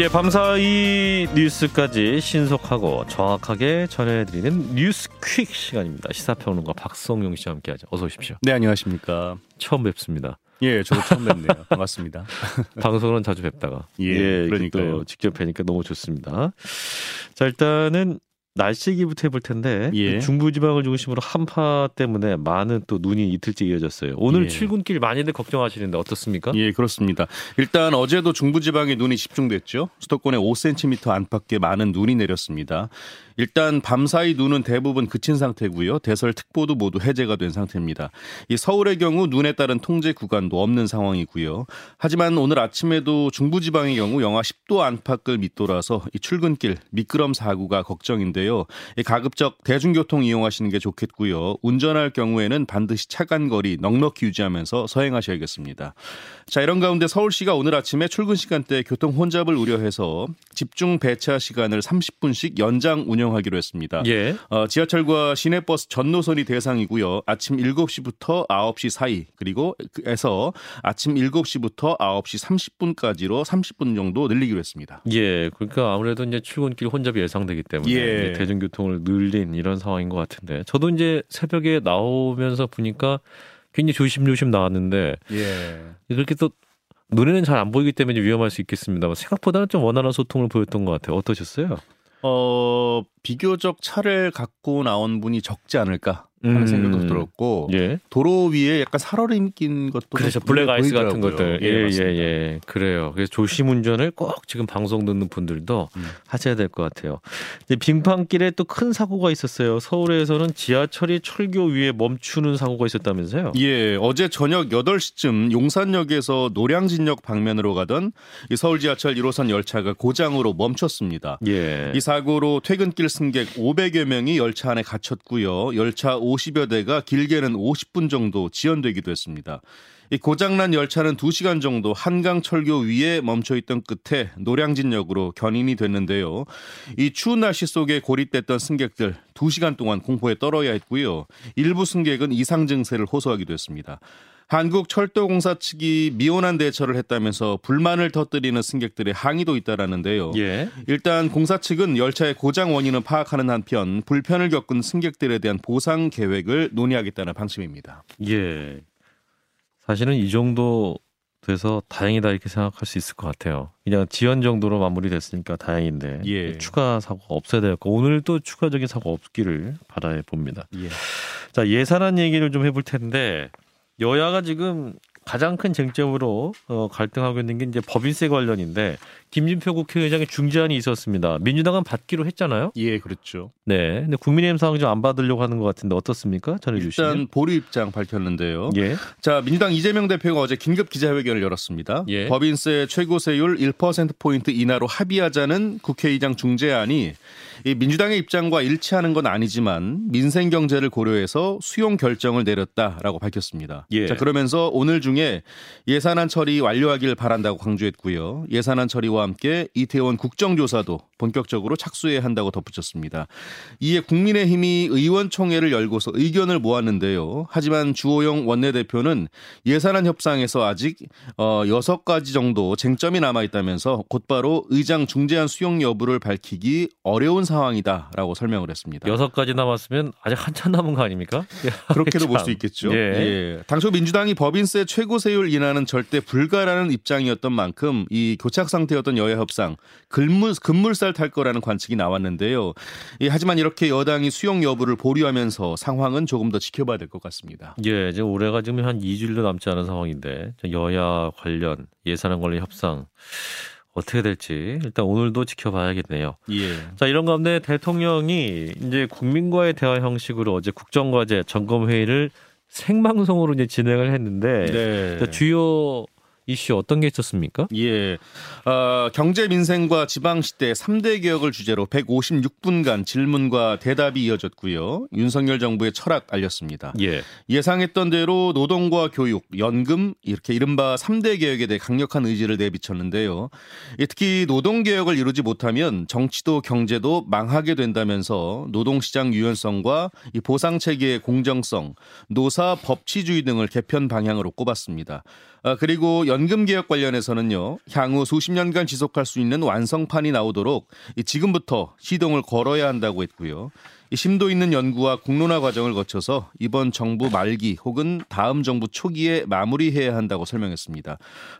예, 밤사이 뉴스까지 신속하고 정확하게 전해드리는 뉴스 퀵 시간입니다. 시사평론가 박성용 씨와 함께하죠. 어서 오십시오. 네, 안녕하십니까. 처음 뵙습니다. 예, 저도 처음 뵙네요. 반갑습니다. 방송은 자주 뵙다가 예, 그러니까요. 직접 뵈니까 너무 좋습니다. 자, 일단은 날씨 얘기부터 해볼 텐데 예. 중부지방을 중심으로 한파 때문에 많은 또 눈이 이틀째 이어졌어요. 오늘 예. 출근길 많이들 걱정하시는데 어떻습니까? 예, 그렇습니다. 일단 어제도 중부지방에 눈이 집중됐죠. 수도권에 5cm 안팎의 많은 눈이 내렸습니다. 일단 밤사이 눈은 대부분 그친 상태고요. 대설 특보도 모두 해제가 된 상태입니다. 이 서울의 경우 눈에 따른 통제 구간도 없는 상황이고요. 하지만 오늘 아침에도 중부지방의 경우 영하 10도 안팎을 밑돌아서 이 출근길 미끄럼 사고가 걱정인데요. 이 가급적 대중교통 이용하시는 게 좋겠고요. 운전할 경우에는 반드시 차간 거리 넉넉히 유지하면서 서행하셔야겠습니다. 자, 이런 가운데 서울시가 오늘 아침에 출근 시간대 교통 혼잡을 우려해서 집중 배차 시간을 30분씩 연장 운영 하기로 했습니다. 예. 어, 지하철과 시내버스 전 노선이 대상이고요. 아침 7시부터 9시 사이 그리고 에서 아침 7시부터 9시 30분까지로 30분 정도 늘리기로 했습니다. 예, 그러니까 아무래도 이제 출근길 혼잡이 예상되기 때문에 예. 대중교통을 늘린 이런 상황인 것 같은데 저도 이제 새벽에 나오면서 보니까 굉장히 조심조심 나왔는데 예. 그렇게 또 눈에는 잘 안 보이기 때문에 위험할 수 있겠습니다만 생각보다는 좀 원활한 소통을 보였던 것 같아요. 어떠셨어요? 어, 비교적 차를 갖고 나온 분이 적지 않을까 하는 음. 생각도 들었고 예. 도로 위에 약간 살얼음 낀 것도 그래서 눈에 블랙 아이스 같은. 것들. 예, 예, 맞습니다. 예. 그래요. 그래서 조심 운전을 꼭 지금 방송 듣는 분들도 음. 하셔야 될 것 같아요. 빙판길에 또 큰 사고가 있었어요. 서울에서는 지하철이 철교 위에 멈추는 사고가 있었다면서요? 예, 어제 저녁 8시쯤 용산역에서 노량진역 방면으로 가던 이 서울 지하철 1호선 열차가 고장으로 멈췄습니다. 예. 이 사고로 퇴근길 승객 500여 명이 열차 안에 갇혔고요. 열차 50여 대가 길게는 50분 정도 지연되기도 했습니다. 이 고장난 열차는 2시간 정도 한강 철교 위에 멈춰 있던 끝에 노량진역으로 견인이 됐는데요. 이 추운 날씨 속에 고립됐던 승객들 2시간 동안 공포에 떨어야 했고요. 일부 승객은 이상 증세를 호소하기도 했습니다. 한국철도공사 측이 미온한 대처를 했다면서 불만을 터뜨리는 승객들의 항의도 있다라는데요. 예. 일단 공사 측은 열차의 고장 원인을 파악하는 한편 불편을 겪은 승객들에 대한 보상 계획을 논의하겠다는 방침입니다. 예. 사실은 이 정도 돼서 다행이다 이렇게 생각할 수 있을 것 같아요. 그냥 지연 정도로 마무리됐으니까 다행인데 예. 추가 사고가 없어야 될 거. 오늘 또 추가적인 사고 없기를 바라해 봅니다. 예. 자 예산안 얘기를 좀 해볼 텐데 여야가 지금 가장 큰 쟁점으로 어, 갈등하고 있는 게 이제 법인세 관련인데 김진표 국회의장의 중재안이 있었습니다. 민주당은 받기로 했잖아요. 예, 그렇죠. 네. 근데 국민의힘 상황 좀 안 받으려고 하는 것 같은데 어떻습니까? 전해주시면. 일단 보류 입장 밝혔는데요. 예. 자, 민주당 이재명 대표가 어제 긴급 기자회견을 열었습니다. 예. 법인세 최고세율 1%포인트 인하로 합의하자는 국회의장 중재안이 이 민주당의 입장과 일치하는 건 아니지만 민생 경제를 고려해서 수용 결정을 내렸다라고 밝혔습니다. 예. 자, 그러면서 오늘 중에 예산안 처리 완료하길 바란다고 강조했고요. 예산안 처리와 함께 이태원 국정조사도 본격적으로 착수해야 한다고 덧붙였습니다. 이에 국민의힘이 의원총회를 열고서 의견을 모았는데요. 하지만 주호영 원내대표는 예산안 협상에서 아직 어 6가지 정도 쟁점이 남아 있다면서 곧바로 의장 중재안 수용 여부를 밝히기 어려운 상황이다라고 설명을 했습니다. 여섯 가지 남았으면 아직 한참 남은 거 아닙니까? 그렇게도 볼수 참. 있겠죠. 예. 예. 당초 민주당이 법인세 최고 세율 인하는 절대 불가라는 입장이었던 만큼 이 교착 상태였던 여야 협상 급물, 급물살 탈 거라는 관측이 나왔는데요. 예, 하지만 이렇게 여당이 수용 여부를 보류하면서 상황은 조금 더 지켜봐야 될 것 같습니다. 예, 지금 올해가 지금 한 2주일도 남지 않은 상황인데 여야 관련 예산안 관련 협상 어떻게 될지 일단 오늘도 지켜봐야겠네요. 예. 자, 이런 가운데 대통령이 이제 국민과의 대화 형식으로 어제 국정과제 점검 회의를 생방송으로 이제 진행을 했는데 네. 자, 주요 이슈 어떤 게 있었습니까? 예. 어, 경제 민생과 지방 시대 3대 개혁을 주제로 156분간 질문과 대답이 이어졌고요. 윤석열 정부의 철학 알렸습니다. 예. 예상했던 대로 노동과 교육, 연금 이렇게 이른바 3대 개혁에 대해 강력한 의지를 내비쳤는데요. 예, 특히 노동 개혁을 이루지 못하면 정치도 경제도 망하게 된다면서 노동시장 유연성과 이 보상 체계의 공정성, 노사 법치주의 등을 개편 방향으로 꼽았습니다. 아, 그리고 연금 개혁 관련해서는요. 향후 수십 년간 지속할 수 있는 완성판이 나오도록 지금부터 시동을 걸어야 한다고 했고요. 심도 있는 연구와 공론화 과정을 거쳐서 이번 정부 말기 혹은 다음 정부 초기에 마무리해야 한다고 설명했습니다.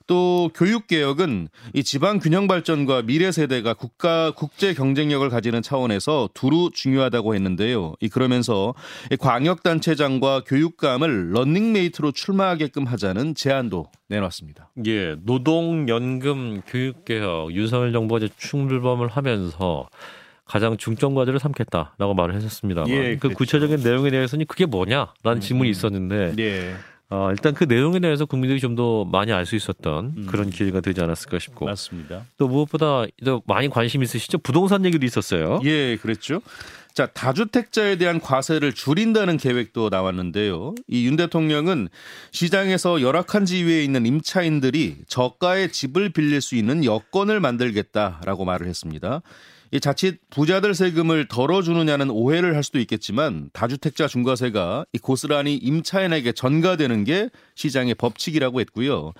또 교육 개혁은 이 지방 균형 발전과 미래 세대가 국가 국제 경쟁력을 가지는 차원에서 두루 중요하다고 했는데요. 이 그러면서 광역 단체장과 교육감을 런닝메이트로 출마하게끔 하자는 제안도 내놨습니다. 예, 노동연금 교육개혁 윤석열 정부가 이제 충돌범을 하면서 가장 중점 과제를 삼겠다라고 말을 했었습니다. 예, 그 그렇죠. 구체적인 내용에 대해서는 그게 뭐냐라는 음, 질문이 있었는데 예. 어, 일단 그 내용에 대해서 국민들이 좀 더 많이 알 수 있었던 음. 그런 기회가 되지 않았을까 싶고 맞습니다. 또 무엇보다 또 많이 관심 있으시죠? 부동산 얘기도 있었어요. 예, 그랬죠. 자, 다주택자에 대한 과세를 줄인다는 계획도 나왔는데요. 이 윤 대통령은 시장에서 열악한 지위에 있는 임차인들이 저가의 집을 빌릴 수 있는 여건을 만들겠다라고 말을 했습니다. 이 자칫 부자들 세금을 덜어주느냐는 오해를 할 수도 있겠지만 다주택자 중과세가 이 고스란히 임차인에게 전가되는 게 시장의 법칙이라고 했고요.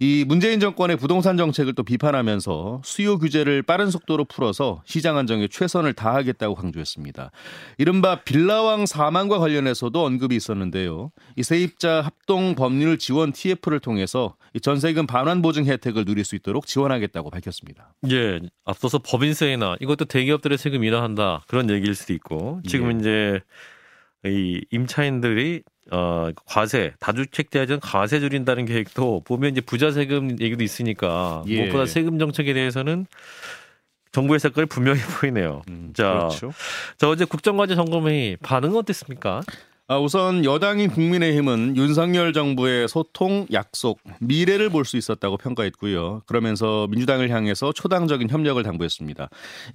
이 문재인 정권의 부동산 정책을 또 비판하면서 수요 규제를 빠른 속도로 풀어서 시장 안정에 최선을 다하겠다고 강조했습니다. 이른바 빌라왕 사망과 관련해서도 언급이 있었는데요. 이 세입자 합동 법률 지원 TF를 통해서 이 전세금 반환 보증 혜택을 누릴 수 있도록 지원하겠다고 밝혔습니다. 예, 앞서서 법인세나 이것도 대기업들의 세금 인하한다 그런 얘기일 수도 있고 지금 예. 이제 이 임차인들이 어 과세 다주택 대전 과세 줄인다는 계획도 보면 이제 부자 세금 얘기도 있으니까 예. 무엇보다 세금 정책에 대해서는 정부의 색깔이 분명히 보이네요. 음, 자, 그렇죠. 자 어제 국정과제 점검회의 반응 어땠습니까? 아, 우선 여당인 국민의힘은 윤석열 정부의 소통, 약속, 미래를 볼 수 있었다고 평가했고요. 그러면서 민주당을 향해서 초당적인 협력을 당부했습니다.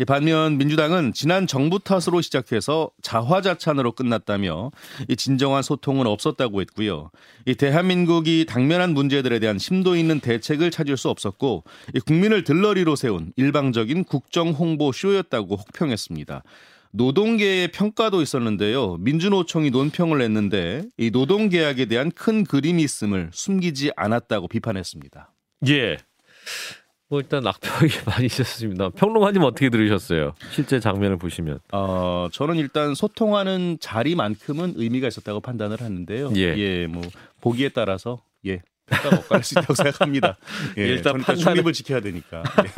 반면 민주당은 지난 정부 탓으로 시작해서 자화자찬으로 끝났다며 진정한 소통은 없었다고 했고요. 대한민국이 당면한 문제들에 대한 심도 있는 대책을 찾을 수 없었고 국민을 들러리로 세운 일방적인 국정 홍보 쇼였다고 혹평했습니다. 노동계의 평가도 있었는데요. 민주노총이 논평을 냈는데 이 노동계약에 대한 큰 그림이 있음을 숨기지 않았다고 비판했습니다. 예. 뭐 일단 악평이 많이 있었습니다. 평론가님 어떻게 들으셨어요? 실제 장면을 보시면. 어, 저는 일단 소통하는 자리만큼은 의미가 있었다고 판단을 하는데요. 예, 예 뭐 보기에 따라서 예 평가가 엇갈릴 수 있다고 생각합니다. 예, 일단 판단을 을 지켜야 되니까. 예.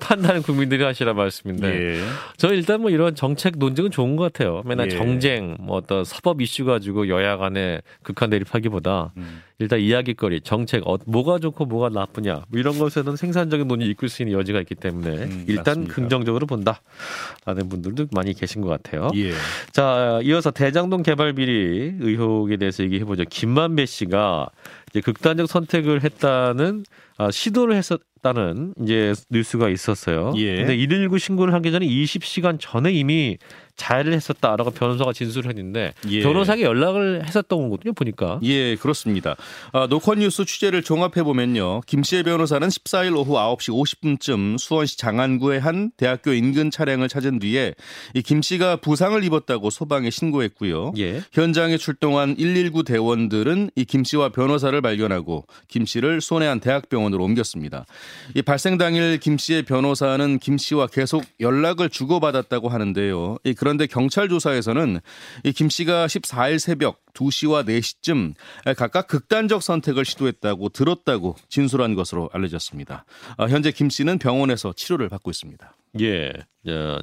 판단은 국민들이 하시라 말씀인데. 예. 저 일단 뭐 이런 정책 논쟁은 좋은 것 같아요. 맨날 예. 정쟁, 뭐 어떤 사법 이슈 가지고 여야 간에 극한 대립하기보다 음. 일단 이야기거리, 정책, 어, 뭐가 좋고 뭐가 나쁘냐 뭐 이런 것에는 생산적인 논의 이끌 수 있는 여지가 있기 때문에 음, 일단 맞습니다. 긍정적으로 본다라는 분들도 많이 계신 것 같아요. 예. 자, 이어서 대장동 개발 비리 의혹에 대해서 얘기해 보죠. 김만배 씨가 이제 극단적 선택을 했다는 아, 시도를 했었다는 이제 뉴스가 있었어요. 예. 근데 119 신고를 하기 전에 20시간 전에 이미 자해를 했었다라고 변호사가 진술을 했는데 예. 변호사에게 연락을 했었던 거거든요 보니까. 예 그렇습니다. 아, 노컷뉴스 취재를 종합해 보면요. 김씨의 변호사는 14일 오후 9시 50분쯤 수원시 장안구의 한 대학교 인근 차량을 찾은 뒤에 이 김씨가 부상을 입었다고 소방에 신고했고요. 예. 현장에 출동한 119 대원들은 이 김씨와 변호사를 발견하고 김씨를 수원의 한 대학병원으로 옮겼습니다. 이 발생 당일 김씨의 변호사는 김씨와 계속 연락을 주고받았다고 하는데요. 이 그런 그런데 경찰 조사에서는 이 김 씨가 14일 새벽 2시와 4시쯤 각각 극단적 선택을 시도했다고 들었다고 진술한 것으로 알려졌습니다. 아, 현재 김 씨는 병원에서 치료를 받고 있습니다. 예.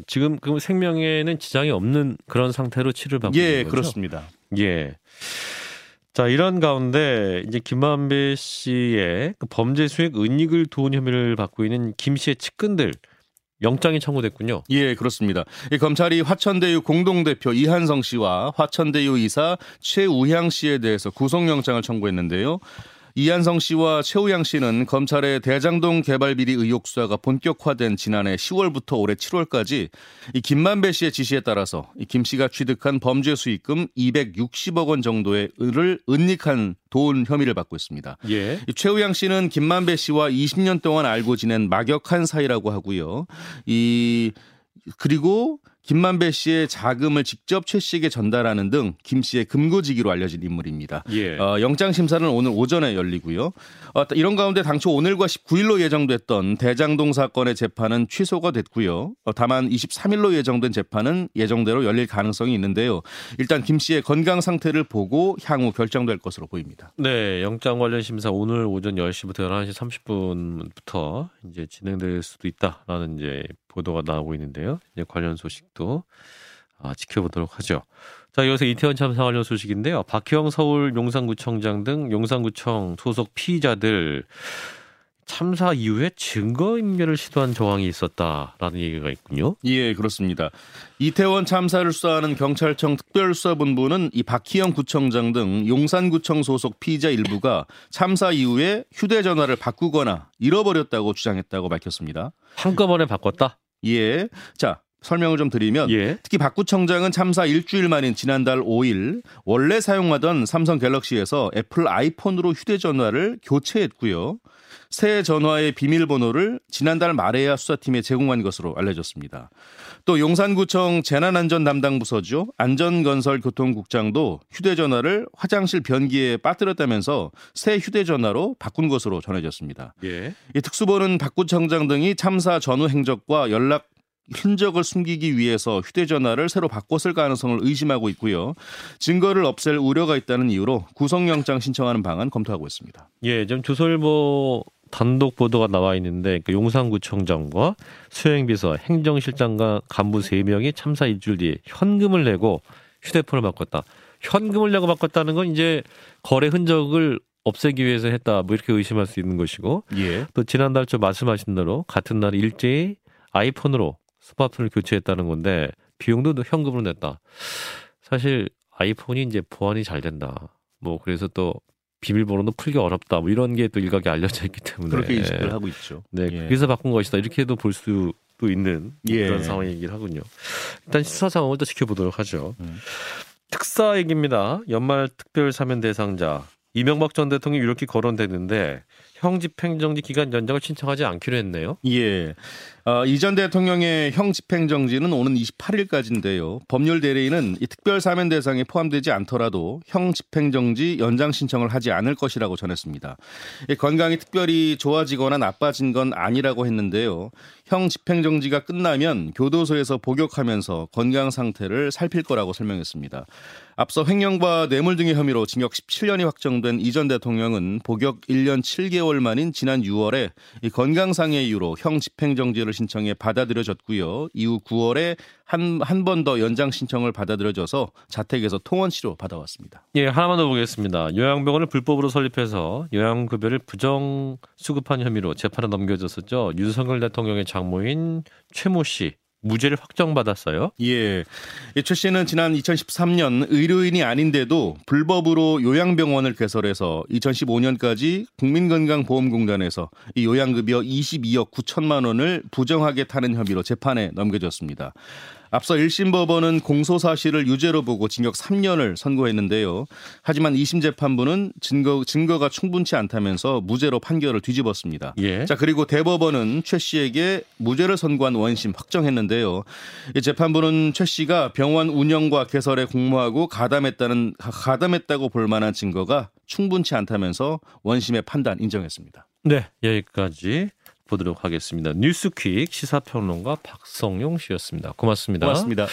지금 그 생명에는 지장이 없는 그런 상태로 치료를 받고 예, 있는 거죠? 그렇습니다. 예. 자, 이런 가운데 이제 김만배 씨의 그 범죄 수익 은닉을 도운 혐의를 받고 있는 김 씨의 측근들 영장이 청구됐군요. 예, 그렇습니다. 검찰이 화천대유 공동대표 이한성 씨와 화천대유 이사 최우향 씨에 대해서 구속영장을 청구했는데요. 이한성 씨와 최우양 씨는 검찰의 대장동 개발 비리 의혹 수사가 본격화된 지난해 10월부터 올해 7월까지 이 김만배 씨의 지시에 따라서 이김 씨가 취득한 범죄 수익금 260억 원 정도의 을을 은닉한 도운 혐의를 받고 있습니다. 예. 최우양 씨는 김만배 씨와 20년 동안 알고 지낸 막역한 사이라고 하고요. 이 그리고 김만배 씨의 자금을 직접 최 씨에게 전달하는 등 김 씨의 금고지기로 알려진 인물입니다. 예. 어, 영장 심사는 오늘 오전에 열리고요. 어, 이런 가운데 당초 오늘과 19일로 예정됐던 대장동 사건의 재판은 취소가 됐고요. 어, 다만 23일로 예정된 재판은 예정대로 열릴 가능성이 있는데요. 일단 김 씨의 건강 상태를 보고 향후 결정될 것으로 보입니다. 네, 영장 관련 심사 오늘 오전 10시부터 11시 30분부터 이제 진행될 수도 있다라는 이제 보도가 나오고 있는데요. 이제 관련 소식도 아, 지켜보도록 하죠. 자, 이어서 이태원 참사 관련 소식인데요. 박형 서울 용산구청장 등 용산구청 소속 피의자들 참사 이후에 증거인멸을 시도한 정황이 있었다라는 얘기가 있군요. 예, 그렇습니다. 이태원 참사를 수사하는 경찰청 특별수사본부는 이 박희영 구청장 등 용산구청 소속 피의자 일부가 참사 이후에 휴대전화를 바꾸거나 잃어버렸다고 주장했다고 밝혔습니다. 한꺼번에 바꿨다? 예. 자, 설명을 좀 드리면 예. 특히 박 구청장은 참사 일주일 만인 지난달 5일 원래 사용하던 삼성 갤럭시에서 애플 아이폰으로 휴대전화를 교체했고요. 새 전화의 비밀번호를 지난달 말에야 수사팀에 제공한 것으로 알려졌습니다. 또 용산구청 재난안전 담당 부서죠. 안전건설교통국장도 휴대전화를 화장실 변기에 빠뜨렸다면서 새 휴대전화로 바꾼 것으로 전해졌습니다. 예. 이 특수본은 박 구청장 등이 참사 전후 행적과 연락 흔적을 숨기기 위해서 휴대전화를 새로 바꿨을 가능성을 의심하고 있고요. 증거를 없앨 우려가 있다는 이유로 구속영장 신청하는 방안 검토하고 있습니다. 예, 지금 조선일보 단독 보도가 나와 있는데 그 용산구청장과 수행비서, 행정실장과 간부 3명이 참사 일주일 뒤에 현금을 내고 휴대폰을 바꿨다. 현금을 내고 바꿨다는 건 이제 거래 흔적을 없애기 위해서 했다. 뭐 이렇게 의심할 수 있는 것이고 예. 또 지난달 좀 말씀하신 대로 같은 날 일제히 아이폰으로 스마트폰을 교체했다는 건데 비용도 현금으로 냈다. 사실 아이폰이 이제 보안이 잘 된다. 뭐 그래서 또 비밀번호도 풀기 어렵다. 뭐 이런 게 또 일각에 알려져 있기 때문에 그렇게 인식을 하고 있죠. 네, 예. 그래서 바꾼 것이다. 이렇게도 볼 수도 있는 예. 그런 상황이긴 하군요. 일단 수사 상황을 또 지켜보도록 하죠. 음. 특사 얘기입니다. 연말 특별 사면 대상자 이명박 전 대통령이 이렇게 거론됐는데 형 집행정지 기간 연장을 신청하지 않기로 했네요. 예. 어, 이전 대통령의 형 집행정지는 오는 28일까지인데요. 법률 대리인은 이 특별 사면 대상에 포함되지 않더라도 형 집행정지 연장 신청을 하지 않을 것이라고 전했습니다. 이 건강이 특별히 좋아지거나 나빠진 건 아니라고 했는데요. 형 집행정지가 끝나면 교도소에서 복역하면서 건강 상태를 살필 거라고 설명했습니다. 앞서 횡령과 뇌물 등의 혐의로 징역 17년이 확정된 이전 대통령은 복역 1년 7개월 만인 지난 6월에 이 건강상의 이유로 형 집행정지를 신청해 받아들여졌고요. 이후 9월에 한 한 번 더 연장 신청을 받아들여져서 자택에서 통원 치료 받아왔습니다. 예, 하나만 더 보겠습니다. 요양병원을 불법으로 설립해서 요양급여를 부정 수급한 혐의로 재판에 넘겨졌었죠. 윤석열 대통령의 장모인 최모 씨 무죄를 확정받았어요. 예. 최 씨는 지난 2013년 의료인이 아닌데도 불법으로 요양병원을 개설해서 2015년까지 국민건강보험공단에서 이 요양급여 22억 9천만 원을 부정하게 타는 혐의로 재판에 넘겨졌습니다. 앞서 1심 법원은 공소 사실을 유죄로 보고 징역 3년을 선고했는데요. 하지만 2심 재판부는 증거 증거가 충분치 않다면서 무죄로 판결을 뒤집었습니다. 예. 자 그리고 대법원은 최 씨에게 무죄를 선고한 원심 확정했는데요. 이 재판부는 최 씨가 병원 운영과 개설에 공모하고 가담했다는 가담했다고 볼 만한 증거가 충분치 않다면서 원심의 판단 인정했습니다. 네, 여기까지 보도록 하겠습니다. 뉴스퀵 시사평론가 박성용 씨였습니다. 고맙습니다. 고맙습니다.